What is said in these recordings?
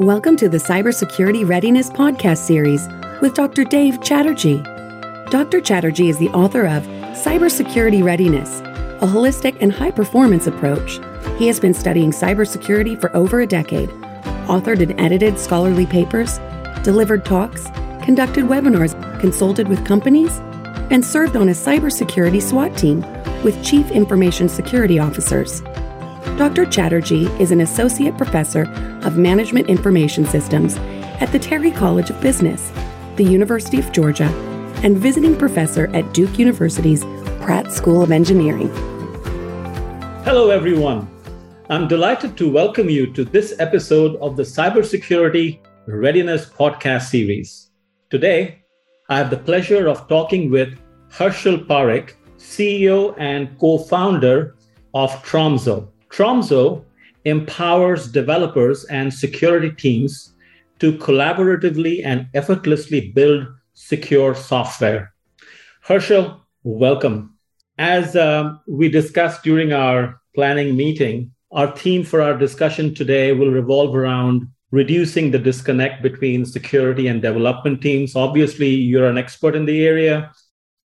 Welcome to the Cybersecurity Readiness Podcast Series with Dr. Dave Chatterjee. Dr. Chatterjee is the author of Cybersecurity Readiness, a holistic and high performance approach. He has been studying cybersecurity for over a decade, authored and edited scholarly papers, delivered talks, conducted webinars, consulted with companies, and served on a cybersecurity SWAT team with Chief Information Security Officers. Dr. Chatterjee is an associate professor of management information systems at the Terry College of Business, the University of Georgia, and visiting professor at Duke University's Pratt School of Engineering. Hello, everyone. I'm delighted to welcome you to this episode of the Cybersecurity Readiness Podcast series. Today, I have the pleasure of talking with Harshil Parikh, CEO and co founder of Tromzo. Tromzo empowers developers and security teams to collaboratively and effortlessly build secure software. Harshil, welcome. As uh, we discussed during our planning meeting, our theme for our discussion today will revolve around reducing the disconnect between security and development teams. Obviously, you're an expert in the area,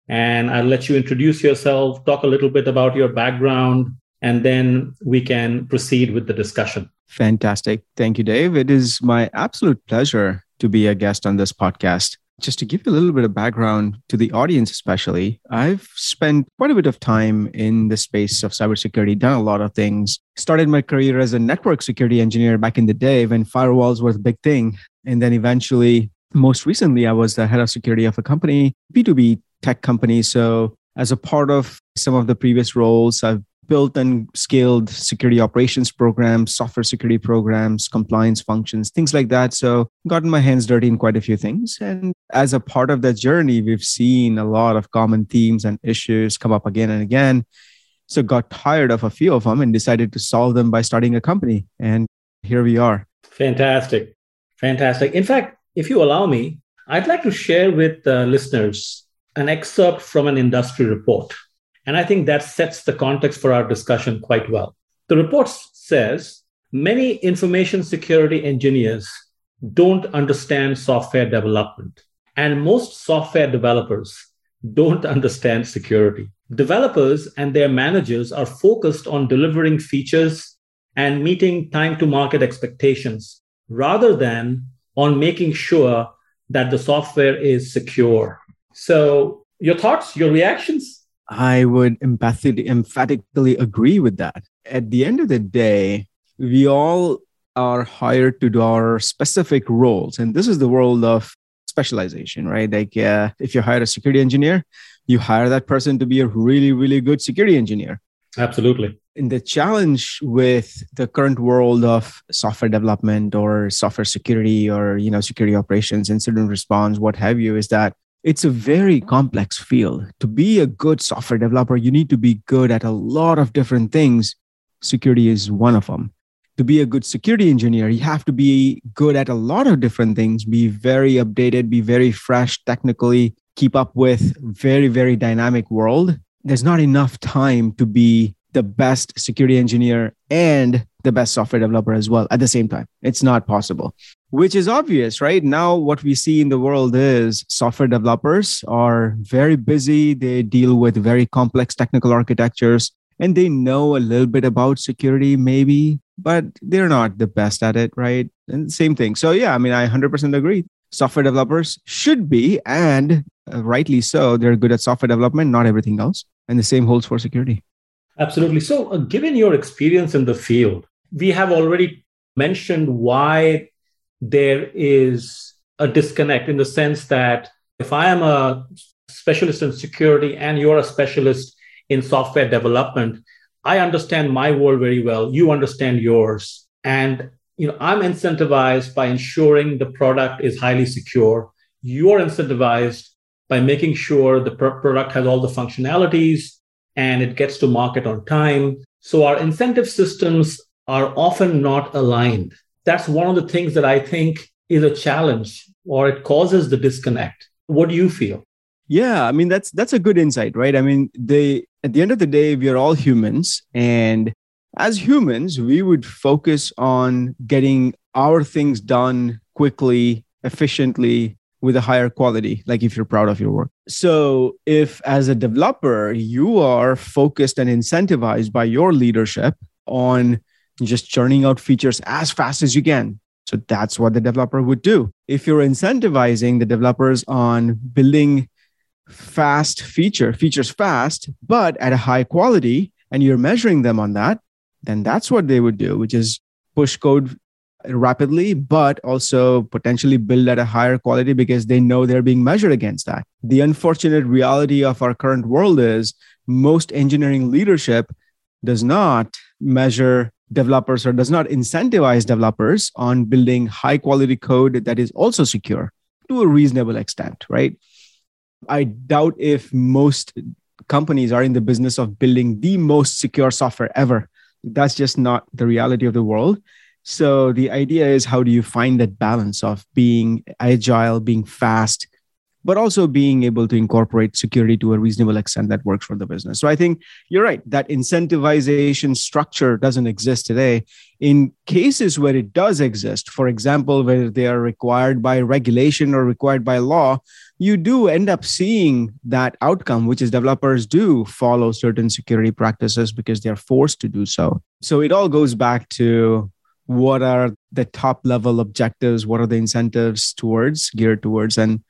and I'll let you introduce yourself, talk a little bit about your background, and then we can proceed with the discussion. Fantastic. Thank you, Dave. It is my absolute pleasure to be a guest on this podcast. Just to give you a little bit of background to the audience, especially, I've spent quite a bit of time in the space of cybersecurity, done a lot of things. Started my career as a network security engineer back in the day when firewalls were the big thing. And then eventually, most recently, I was the head of security of a company, B2B tech company. So, as a part of some of the previous roles, I've built and scaled security operations programs, software security programs, compliance functions, things like that. So, gotten my hands dirty in quite a few things. And as a part of that journey, we've seen a lot of common themes and issues come up again and again. So, got tired of a few of them and decided to solve them by starting a company. And here we are. Fantastic. Fantastic. In fact, if you allow me, I'd like to share with uh, listeners an excerpt from an industry report. And I think that sets the context for our discussion quite well. The report says many information security engineers don't understand software development, and most software developers don't understand security. Developers and their managers are focused on delivering features and meeting time to market expectations rather than on making sure that the software is secure. So, your thoughts, your reactions? I would emphatically, emphatically agree with that. At the end of the day, we all are hired to do our specific roles. And this is the world of specialization, right? Like uh, if you hire a security engineer, you hire that person to be a really, really good security engineer. Absolutely. And the challenge with the current world of software development or software security or you know security operations, incident response, what have you, is that it's a very complex field. To be a good software developer, you need to be good at a lot of different things. Security is one of them. To be a good security engineer, you have to be good at a lot of different things, be very updated, be very fresh technically, keep up with very, very dynamic world. There's not enough time to be the best security engineer and the best software developer as well at the same time. It's not possible, which is obvious, right? Now, what we see in the world is software developers are very busy. They deal with very complex technical architectures and they know a little bit about security, maybe, but they're not the best at it, right? And same thing. So, yeah, I mean, I 100% agree. Software developers should be, and uh, rightly so, they're good at software development, not everything else. And the same holds for security. Absolutely. So, uh, given your experience in the field, we have already mentioned why there is a disconnect in the sense that if I am a specialist in security and you're a specialist in software development, I understand my world very well. You understand yours. And you know, I'm incentivized by ensuring the product is highly secure. You're incentivized by making sure the product has all the functionalities and it gets to market on time. So our incentive systems are often not aligned. That's one of the things that I think is a challenge or it causes the disconnect. What do you feel? Yeah, I mean that's that's a good insight, right? I mean, they at the end of the day, we are all humans and as humans, we would focus on getting our things done quickly, efficiently, with a higher quality, like if you're proud of your work. So, if as a developer, you are focused and incentivized by your leadership on just churning out features as fast as you can. So, that's what the developer would do. If you're incentivizing the developers on building fast feature, features fast, but at a high quality, and you're measuring them on that, then that's what they would do, which is push code rapidly, but also potentially build at a higher quality because they know they're being measured against that. The unfortunate reality of our current world is most engineering leadership does not measure developers or does not incentivize developers on building high quality code that is also secure to a reasonable extent, right? I doubt if most companies are in the business of building the most secure software ever. That's just not the reality of the world. So the idea is how do you find that balance of being agile, being fast, but also being able to incorporate security to a reasonable extent that works for the business. So I think you're right. That incentivization structure doesn't exist today. In cases where it does exist, for example, where they are required by regulation or required by law, you do end up seeing that outcome, which is developers do follow certain security practices because they're forced to do so. So it all goes back to what are the top level objectives what are the incentives towards geared towards and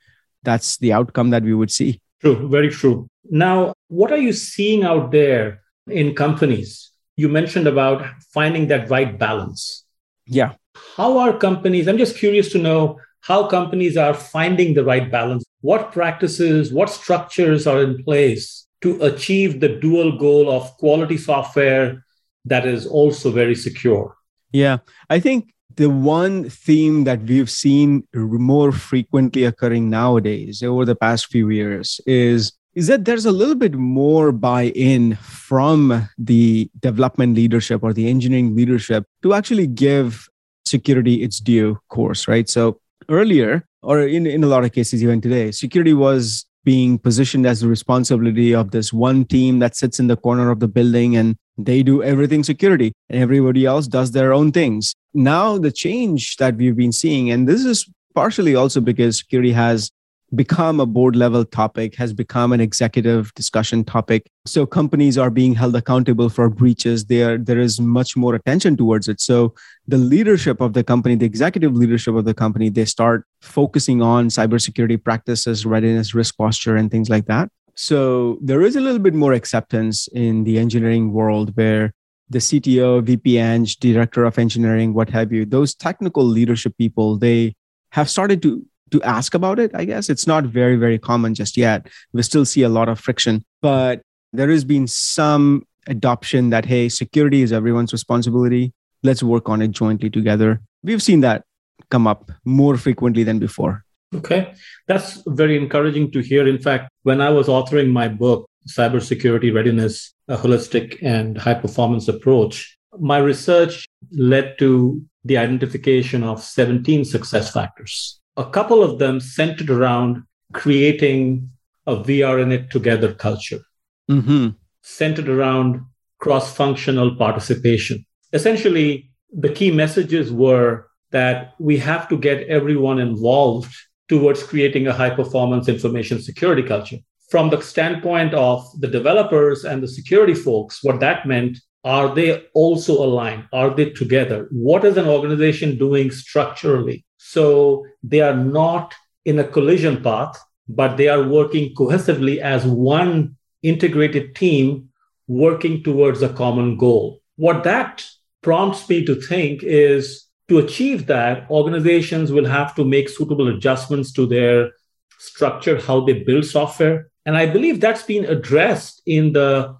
that's the outcome that we would see. True very true. Now what are you seeing out there in companies? You mentioned about finding that right balance. Yeah. How are companies i'm just curious to know how companies are finding the right balance. What practices what structures are in place to achieve the dual goal of quality software that is also very secure? Yeah, I think the one theme that we've seen more frequently occurring nowadays over the past few years is is that there's a little bit more buy-in from the development leadership or the engineering leadership to actually give security its due course, right? So earlier, or in, in a lot of cases even today, security was being positioned as the responsibility of this one team that sits in the corner of the building and they do everything security and everybody else does their own things now the change that we've been seeing and this is partially also because security has become a board level topic has become an executive discussion topic. So companies are being held accountable for breaches. There there is much more attention towards it. So the leadership of the company the executive leadership of the company they start focusing on cybersecurity practices readiness risk posture and things like that. So there is a little bit more acceptance in the engineering world where the CTO, VP director of engineering, what have you, those technical leadership people, they have started to to ask about it. I guess it's not very very common just yet. We still see a lot of friction, but there has been some adoption that hey, security is everyone's responsibility. Let's work on it jointly together. We've seen that come up more frequently than before. Okay, that's very encouraging to hear. In fact, when I was authoring my book, Cybersecurity Readiness, a Holistic and High Performance Approach, my research led to the identification of 17 success factors. A couple of them centered around creating a VR in it together culture, mm-hmm. centered around cross functional participation. Essentially, the key messages were that we have to get everyone involved towards creating a high performance information security culture. From the standpoint of the developers and the security folks, what that meant are they also aligned? Are they together? What is an organization doing structurally? So they are not in a collision path, but they are working cohesively as one integrated team working towards a common goal. What that prompts me to think is to achieve that, organizations will have to make suitable adjustments to their structure, how they build software. And I believe that's been addressed in the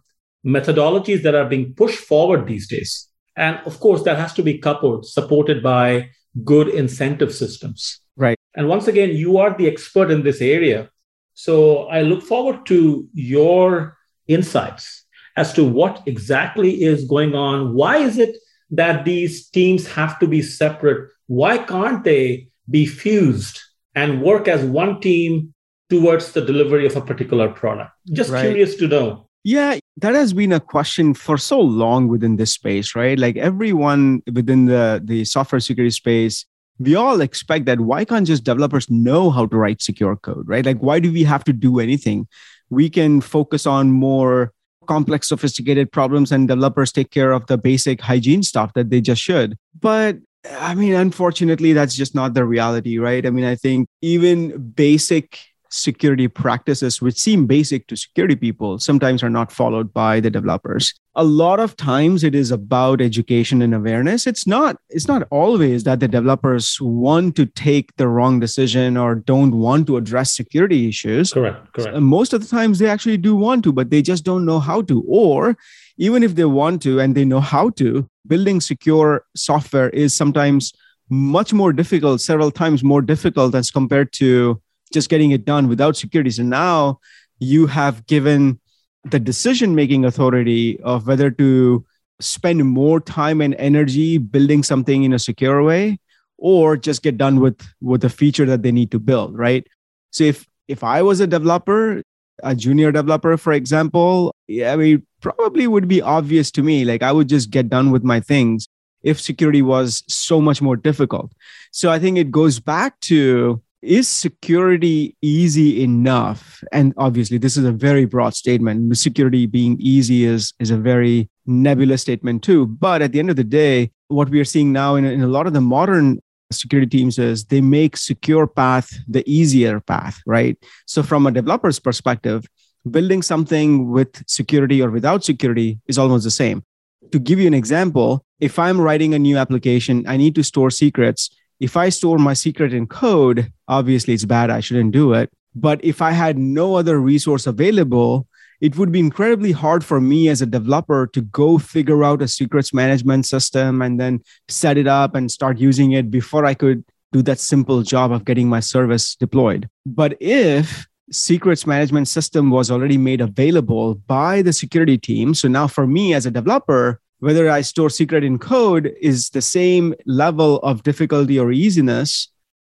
methodologies that are being pushed forward these days. And of course, that has to be coupled, supported by good incentive systems. Right. And once again, you are the expert in this area. So I look forward to your insights as to what exactly is going on. Why is it that these teams have to be separate? Why can't they be fused and work as one team towards the delivery of a particular product? Just right. curious to know. Yeah, that has been a question for so long within this space, right? Like everyone within the, the software security space, we all expect that why can't just developers know how to write secure code, right? Like, why do we have to do anything? We can focus on more complex, sophisticated problems and developers take care of the basic hygiene stuff that they just should. But I mean, unfortunately, that's just not the reality, right? I mean, I think even basic security practices which seem basic to security people sometimes are not followed by the developers. A lot of times it is about education and awareness. It's not it's not always that the developers want to take the wrong decision or don't want to address security issues. Correct correct. Most of the times they actually do want to but they just don't know how to. Or even if they want to and they know how to building secure software is sometimes much more difficult several times more difficult as compared to just getting it done without security. So now you have given the decision making authority of whether to spend more time and energy building something in a secure way or just get done with with the feature that they need to build right so if if i was a developer a junior developer for example i mean probably would be obvious to me like i would just get done with my things if security was so much more difficult so i think it goes back to is security easy enough? And obviously this is a very broad statement. Security being easy is is a very nebulous statement too. But at the end of the day what we are seeing now in, in a lot of the modern security teams is they make secure path the easier path right? So from a developer's perspective building something with security or without security is almost the same. To give you an example if i'm writing a new application i need to store secrets if I store my secret in code, obviously it's bad. I shouldn't do it. But if I had no other resource available, it would be incredibly hard for me as a developer to go figure out a secrets management system and then set it up and start using it before I could do that simple job of getting my service deployed. But if secrets management system was already made available by the security team, so now for me as a developer, whether I store secret in code is the same level of difficulty or easiness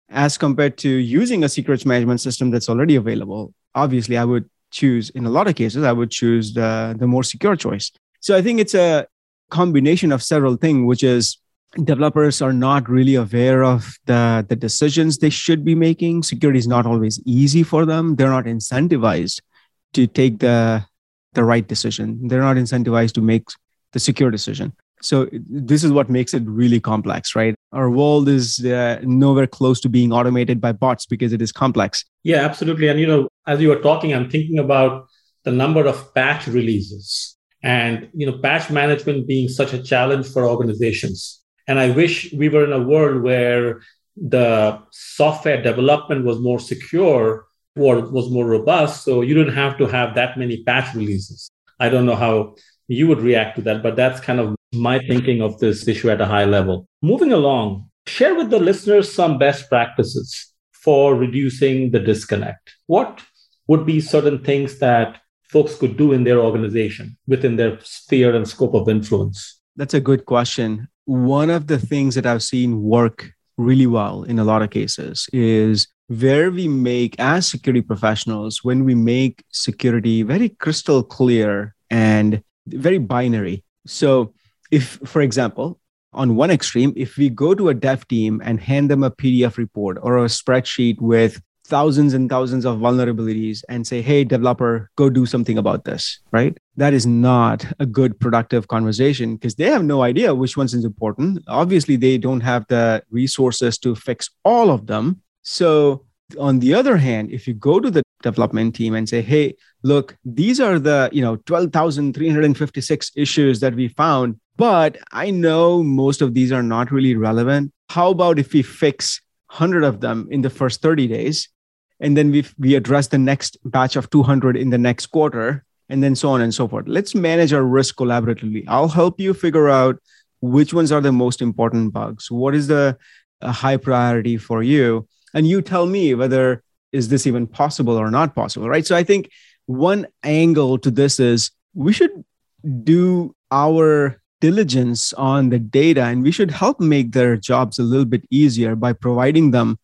as compared to using a secrets management system that's already available. Obviously, I would choose, in a lot of cases, I would choose the, the more secure choice. So I think it's a combination of several things, which is developers are not really aware of the, the decisions they should be making. Security is not always easy for them. They're not incentivized to take the, the right decision. They're not incentivized to make the secure decision. So this is what makes it really complex, right? Our world is uh, nowhere close to being automated by bots because it is complex. Yeah, absolutely. And you know, as you were talking, I'm thinking about the number of patch releases and you know, patch management being such a challenge for organizations. And I wish we were in a world where the software development was more secure or was more robust, so you didn't have to have that many patch releases. I don't know how you would react to that. But that's kind of my thinking of this issue at a high level. Moving along, share with the listeners some best practices for reducing the disconnect. What would be certain things that folks could do in their organization within their sphere and scope of influence? That's a good question. One of the things that I've seen work really well in a lot of cases is where we make, as security professionals, when we make security very crystal clear and very binary. So, if, for example, on one extreme, if we go to a dev team and hand them a PDF report or a spreadsheet with thousands and thousands of vulnerabilities and say, hey, developer, go do something about this, right? That is not a good productive conversation because they have no idea which ones is important. Obviously, they don't have the resources to fix all of them. So, on the other hand, if you go to the development team and say, hey, look, these are the, you know, 12,356 issues that we found, but I know most of these are not really relevant. How about if we fix 100 of them in the first 30 days and then we we address the next batch of 200 in the next quarter and then so on and so forth. Let's manage our risk collaboratively. I'll help you figure out which ones are the most important bugs. What is the uh, high priority for you? And you tell me whether is this even possible or not possible, right? So I think one angle to this is we should do our diligence on the data and we should help make their jobs a little bit easier by providing them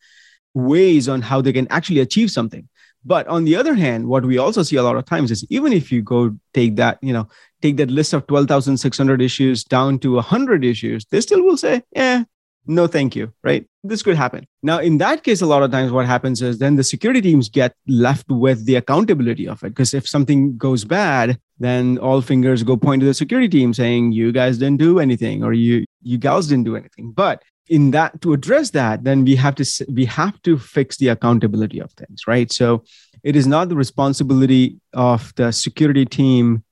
ways on how they can actually achieve something But on the other hand, what we also see a lot of times is even if you go take that, you know, take that list of 12,600 issues down to 100 issues, they still will say, yeah, no, thank you, right? This could happen. Now, in that case, a lot of times what happens is then the security teams get left with the accountability of it. Because if something goes bad, then all fingers go point to the security team saying, you guys didn't do anything or you, you gals didn't do anything. But in that to address that then we have to we have to fix the accountability of things right so it is not the responsibility of the security team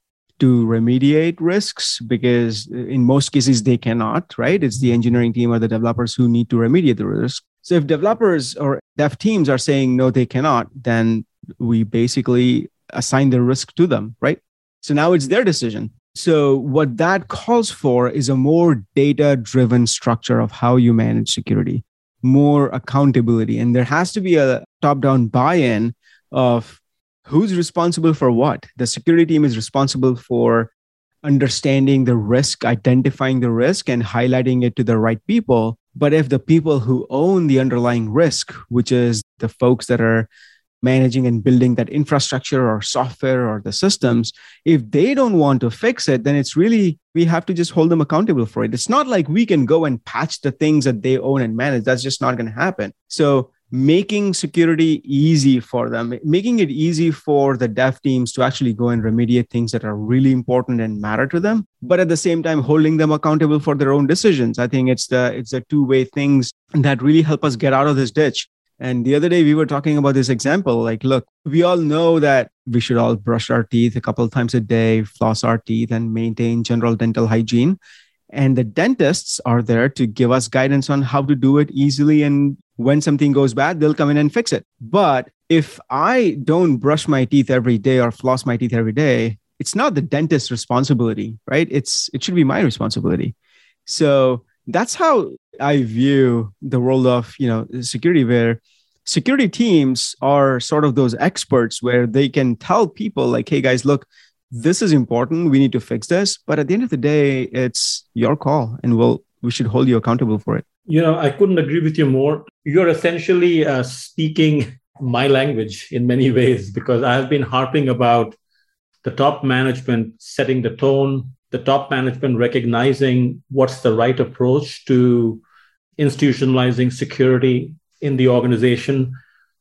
to remediate risks because in most cases they cannot right? It's the engineering team or the developers who need to remediate the risk. So if developers or dev teams are saying no they cannot then we basically assign the risk to them right? So now it's their decision. So, what that calls for is a more data driven structure of how you manage security, more accountability. And there has to be a top down buy in of who's responsible for what. The security team is responsible for understanding the risk, identifying the risk, and highlighting it to the right people. But if the people who own the underlying risk, which is the folks that are managing and building that infrastructure or software or the systems if they don't want to fix it then it's really we have to just hold them accountable for it it's not like we can go and patch the things that they own and manage that's just not going to happen so making security easy for them making it easy for the dev teams to actually go and remediate things that are really important and matter to them but at the same time holding them accountable for their own decisions i think it's the it's the two way things that really help us get out of this ditch and the other day we were talking about this example like, look, we all know that we should all brush our teeth a couple of times a day, floss our teeth, and maintain general dental hygiene. And the dentists are there to give us guidance on how to do it easily. And when something goes bad, they'll come in and fix it. But if I don't brush my teeth every day or floss my teeth every day, it's not the dentist's responsibility, right? It's it should be my responsibility. So that's how I view the world of you know security, where security teams are sort of those experts where they can tell people like, "Hey guys, look, this is important. We need to fix this." But at the end of the day, it's your call, and we'll we should hold you accountable for it. You know, I couldn't agree with you more. You're essentially uh, speaking my language in many ways because I have been harping about the top management setting the tone, the top management recognizing what's the right approach to institutionalizing security in the organization.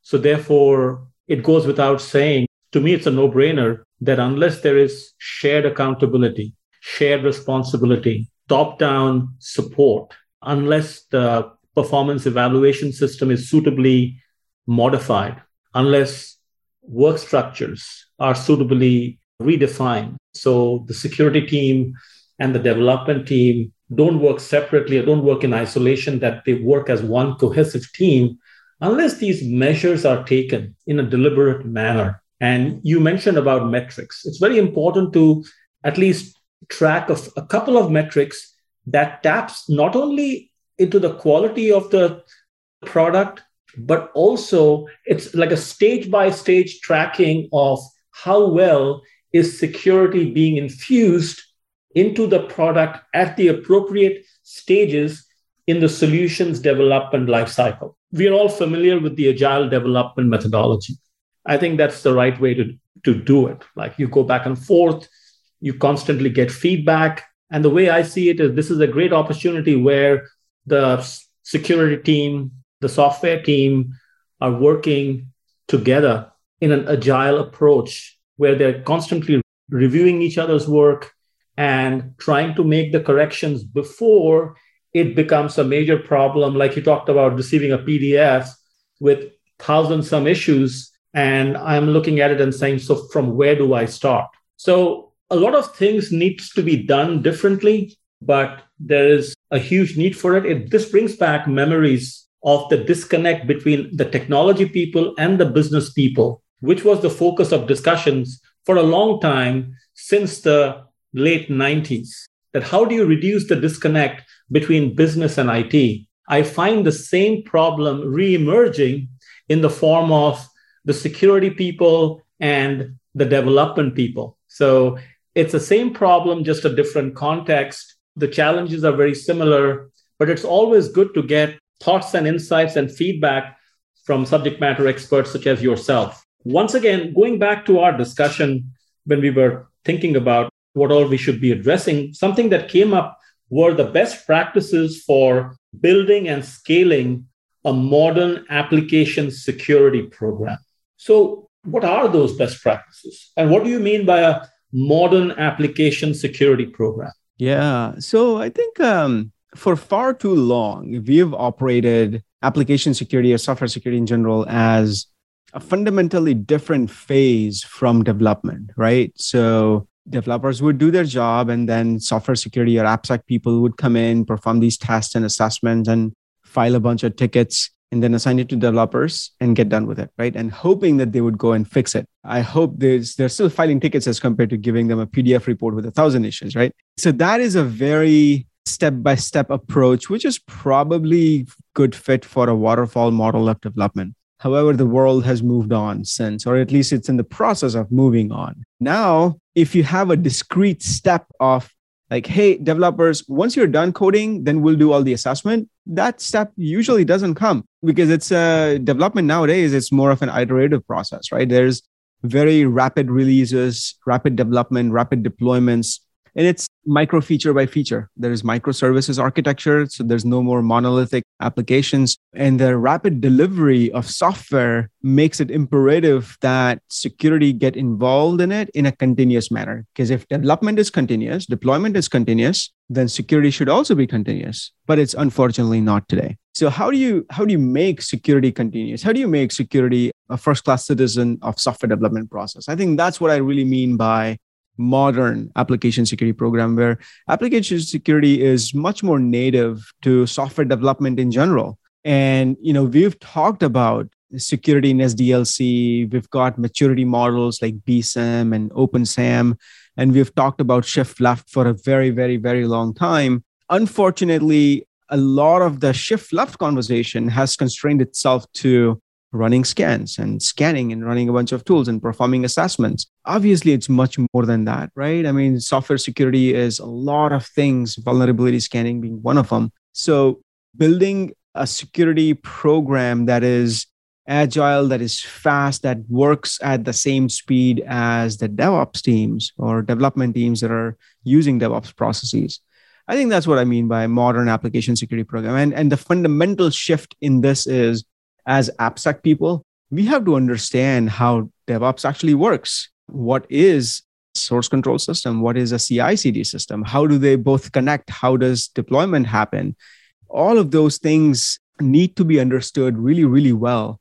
So, therefore, it goes without saying, to me, it's a no brainer that unless there is shared accountability, shared responsibility, top down support, unless the performance evaluation system is suitably modified, unless work structures are suitably redefined, so the security team and the development team don't work separately or don't work in isolation, that they work as one cohesive team, unless these measures are taken in a deliberate manner. And you mentioned about metrics. It's very important to at least track of a couple of metrics that taps not only into the quality of the product, but also it's like a stage by stage tracking of how well is security being infused into the product at the appropriate stages in the solutions development lifecycle. We are all familiar with the agile development methodology. I think that's the right way to, to do it. Like you go back and forth, you constantly get feedback. And the way I see it is this is a great opportunity where the security team, the software team are working together in an agile approach where they're constantly reviewing each other's work and trying to make the corrections before it becomes a major problem. Like you talked about receiving a PDF with thousand some issues, and I'm looking at it and saying, so from where do I start? So a lot of things needs to be done differently, but there is a huge need for it. it this brings back memories of the disconnect between the technology people and the business people which was the focus of discussions for a long time since the late 90s. That how do you reduce the disconnect between business and IT? I find the same problem re-emerging in the form of the security people and the development people. So it's the same problem, just a different context. The challenges are very similar, but it's always good to get thoughts and insights and feedback from subject matter experts such as yourself. once again, going back to our discussion when we were thinking about what all we should be addressing, something that came up were the best practices for building and scaling a modern application security program. So, what are those best practices? And what do you mean by a modern application security program? Yeah. So, I think um, for far too long, we've operated application security or software security in general as a fundamentally different phase from development, right? So developers would do their job and then software security or AppSec people would come in, perform these tests and assessments and file a bunch of tickets and then assign it to developers and get done with it, right? And hoping that they would go and fix it. I hope they're still filing tickets as compared to giving them a PDF report with a thousand issues, right? So that is a very step by step approach, which is probably good fit for a waterfall model of development. However, the world has moved on since, or at least it's in the process of moving on. Now, if you have a discrete step of like, hey, developers, once you're done coding, then we'll do all the assessment. That step usually doesn't come because it's a development nowadays, it's more of an iterative process, right? There's very rapid releases, rapid development, rapid deployments and it's micro feature by feature. There is microservices architecture, so there's no more monolithic applications. And the rapid delivery of software makes it imperative that security get involved in it in a continuous manner. Because if development is continuous, deployment is continuous, then security should also be continuous. But it's unfortunately not today. So how do you how do you make security continuous? How do you make security a first class citizen of software development process? I think that's what I really mean by modern application security program where application security is much more native to software development in general. And you know we've talked about security in sdlc we've got maturity models like BSIMM and OpenSAMM and we've talked about shift left for a very very very long time. Unfortunately a lot of the shift left conversation has constrained itself to running scans and scanning and running a bunch of tools and performing assessments. Obviously, it's much more than that, right? I mean, software security is a lot of things, vulnerability scanning being one of them. So, building a security program that is agile, that is fast, that works at the same speed as the DevOps teams or development teams that are using DevOps processes. I think that's what I mean by modern application security program. And, and the fundamental shift in this is as AppSec people, we have to understand how DevOps actually works. What is source control system? What is a CI CD system? How do they both connect? How does deployment happen? All of those things need to be understood really, really well.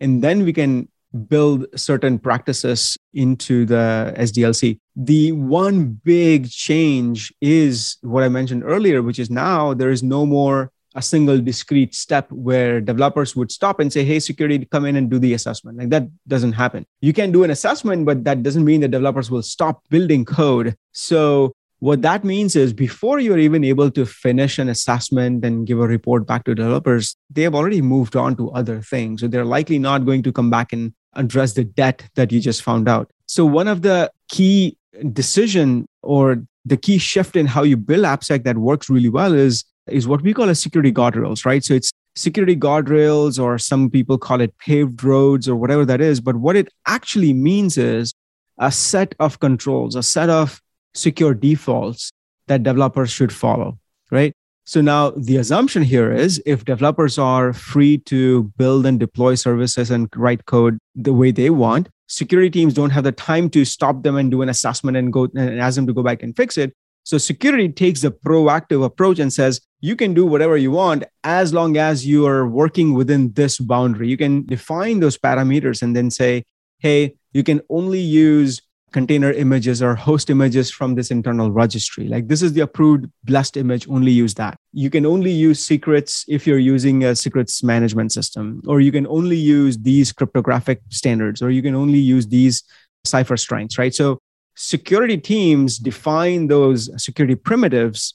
And then we can build certain practices into the SDLC. The one big change is what I mentioned earlier, which is now there is no more a single discrete step where developers would stop and say, hey, security, come in and do the assessment. Like that doesn't happen. You can do an assessment, but that doesn't mean that developers will stop building code. So what that means is before you're even able to finish an assessment and give a report back to developers, they have already moved on to other things. So they're likely not going to come back and address the debt that you just found out. So one of the key decision or the key shift in how you build AppSec that works really well is is what we call a security guardrails, right? So it's security guardrails, or some people call it paved roads, or whatever that is. But what it actually means is a set of controls, a set of secure defaults that developers should follow, right? So now the assumption here is if developers are free to build and deploy services and write code the way they want, security teams don't have the time to stop them and do an assessment and go and ask them to go back and fix it. So security takes a proactive approach and says, you can do whatever you want as long as you are working within this boundary. You can define those parameters and then say, hey, you can only use container images or host images from this internal registry. Like this is the approved blessed image, only use that. You can only use secrets if you're using a secrets management system, or you can only use these cryptographic standards, or you can only use these cipher strengths, right? So security teams define those security primitives,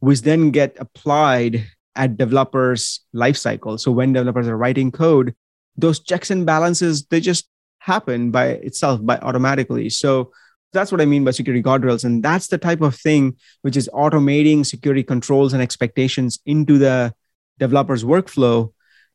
which then get applied at developers' lifecycle. So when developers are writing code, those checks and balances they just happen by itself by automatically. So that's what I mean by security guardrails. And that's the type of thing which is automating security controls and expectations into the developer's workflow.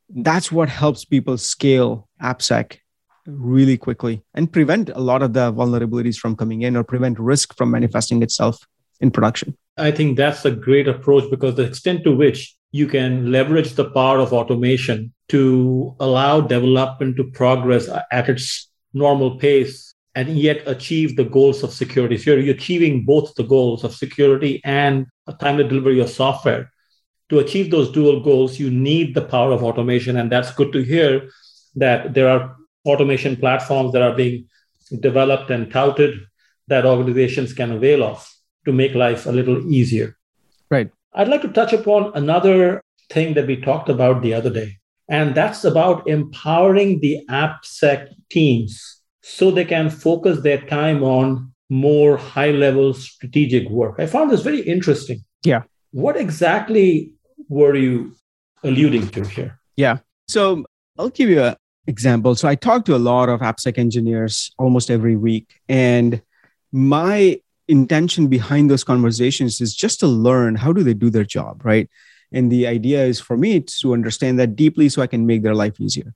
That's what helps people scale AppSec really quickly and prevent a lot of the vulnerabilities from coming in or prevent risk from manifesting itself in production. I think that's a great approach because the extent to which you can leverage the power of automation to allow development to progress at its normal pace and yet achieve the goals of security. So you're achieving both the goals of security and a timely delivery of software. To achieve those dual goals, you need the power of automation. And that's good to hear that there are automation platforms that are being developed and touted that organizations can avail of to make life a little easier. Right. I'd like to touch upon another thing that we talked about the other day, and that's about empowering the AppSec teams so they can focus their time on more high level strategic work. I found this very interesting. Yeah. What exactly were you alluding to here? Yeah. So I'll give you an example. So I talk to a lot of AppSec engineers almost every week, and my intention behind those conversations is just to learn how do they do their job right? And the idea is for me to understand that deeply so i can make their life easier.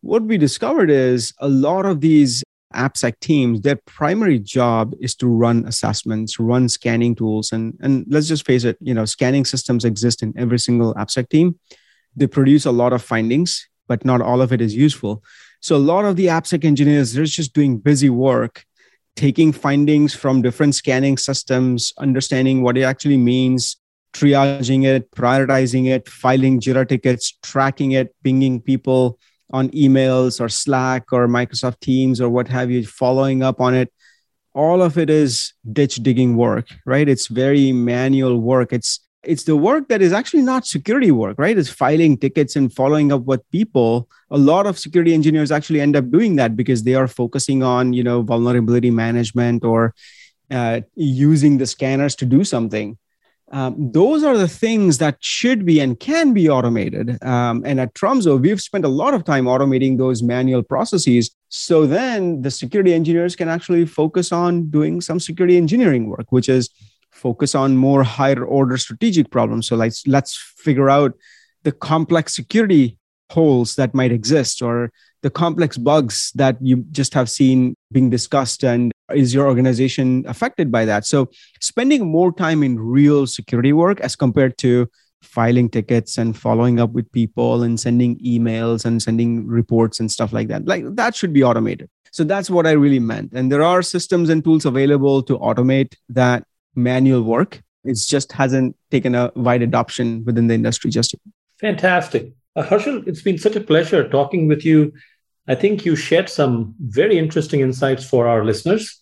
What we discovered is a lot of these appsec teams their primary job is to run assessments run scanning tools and and let's just face it you know scanning systems exist in every single appsec team. They produce a lot of findings but not all of it is useful so a lot of the appsec engineers they're just doing busy work taking findings from different scanning systems, understanding what it actually means, triaging it, prioritizing it, filing Jira tickets, tracking it, pinging people on emails or Slack or Microsoft Teams or what have you, following up on it. All of it is ditch digging work, right? It's very manual work. It's it's the work that is actually not security work, right? It's filing tickets and following up with people. A lot of security engineers actually end up doing that because they are focusing on, you know, vulnerability management or uh, using the scanners to do something. Um, those are the things that should be and can be automated. Um, and at Tromzo, we've spent a lot of time automating those manual processes. So then the security engineers can actually focus on doing some security engineering work, which is focus on more higher order strategic problems. So let's let's figure out the complex security holes that might exist or the complex bugs that you just have seen being discussed and is your organization affected by that? So spending more time in real security work as compared to filing tickets and following up with people and sending emails and sending reports and stuff like that. Like that should be automated. So that's what i really meant. And there are systems and tools available to automate that manual work. It just hasn't taken a wide adoption within the industry just yet. Fantastic. Uh, Harshil, it's been such a pleasure talking with you. I think you shared some very interesting insights for our listeners,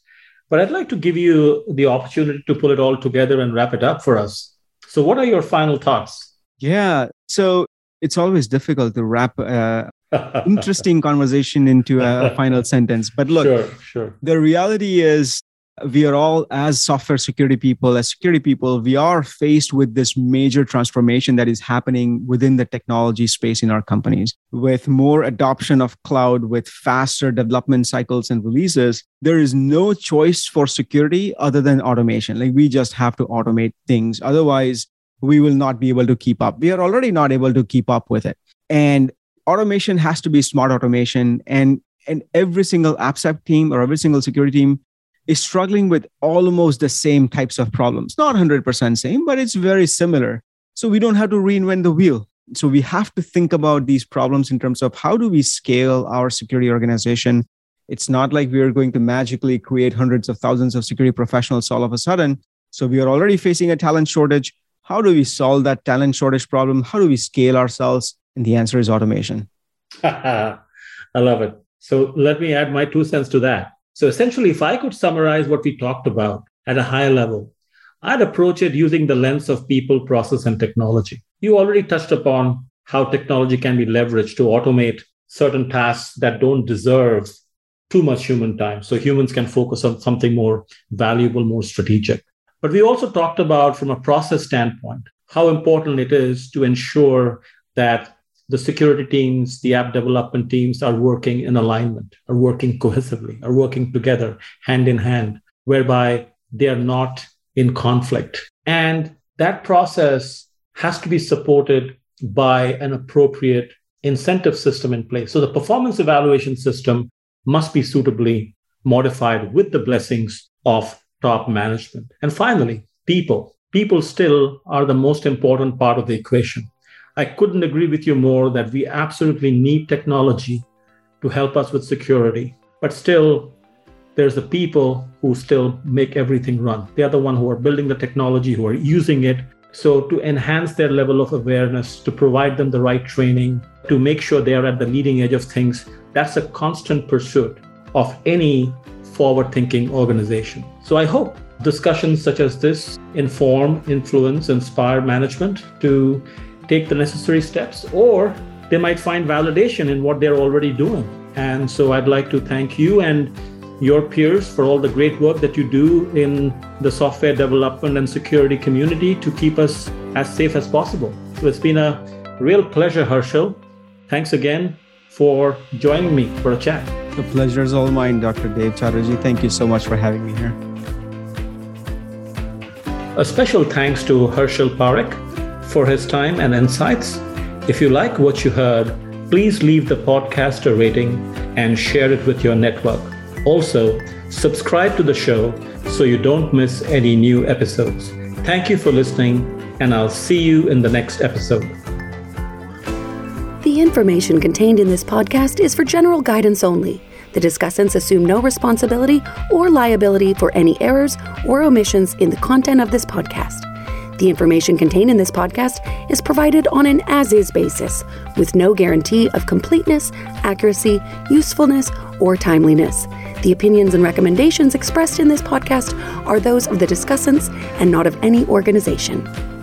but I'd like to give you the opportunity to pull it all together and wrap it up for us. So, what are your final thoughts? Yeah. So, it's always difficult to wrap uh, interesting conversation into a final sentence. But look, sure, sure. the reality is we are all as software security people as security people we are faced with this major transformation that is happening within the technology space in our companies. With more adoption of cloud with faster development cycles and releases there is no choice for security other than automation. Like we just have to automate things. Otherwise we will not be able to keep up. We are already not able to keep up with it. And automation has to be smart automation. And and every single appsec team or every single security team is struggling with almost the same types of problems. Not 100% same, but it's very similar. So we don't have to reinvent the wheel. So we have to think about these problems in terms of how do we scale our security organization. It's not like we are going to magically create hundreds of thousands of security professionals all of a sudden. So we are already facing a talent shortage. How do we solve that talent shortage problem? How do we scale ourselves? And the answer is automation. I love it. So let me add my two cents to that. So essentially, if I could summarize what we talked about at a high level, I'd approach it using the lens of people, process, and technology. You already touched upon how technology can be leveraged to automate certain tasks that don't deserve too much human time. So humans can focus on something more valuable, more strategic. But we also talked about, from a process standpoint, how important it is to ensure that the security teams, the app development teams are working in alignment, are working cohesively, are working together hand in hand, whereby they are not in conflict. And that process has to be supported by an appropriate incentive system in place. So the performance evaluation system must be suitably modified with the blessings of top management. And finally, people. People still are the most important part of the equation. I couldn't agree with you more that we absolutely need technology to help us with security. But still, there's the people who still make everything run. They are the one who are building the technology, who are using it. So to enhance their level of awareness, to provide them the right training, to make sure they are at the leading edge of things, that's a constant pursuit of any forward thinking organization. So I hope discussions such as this inform, influence, inspire management to take the necessary steps, or they might find validation in what they're already doing. And so I'd like to thank you and your peers for all the great work that you do in the software development and security community to keep us as safe as possible. So it's been a real pleasure, Harshil. Thanks again for joining me for a chat. The pleasure is all mine, Dr. Dave Chatterjee. Thank you so much for having me here. A special thanks to Harshil Parikh for his time and insights. If you like what you heard, please leave the podcast a rating and share it with your network. Also, subscribe to the show so you don't miss any new episodes. Thank you for listening, and I'll see you in the next episode. The information contained in this podcast is for general guidance only. The discussants assume no responsibility or liability for any errors or omissions in the content of this podcast. The information contained in this podcast is provided on an as is basis, with no guarantee of completeness, accuracy, usefulness, or timeliness. The opinions and recommendations expressed in this podcast are those of the discussants and not of any organization.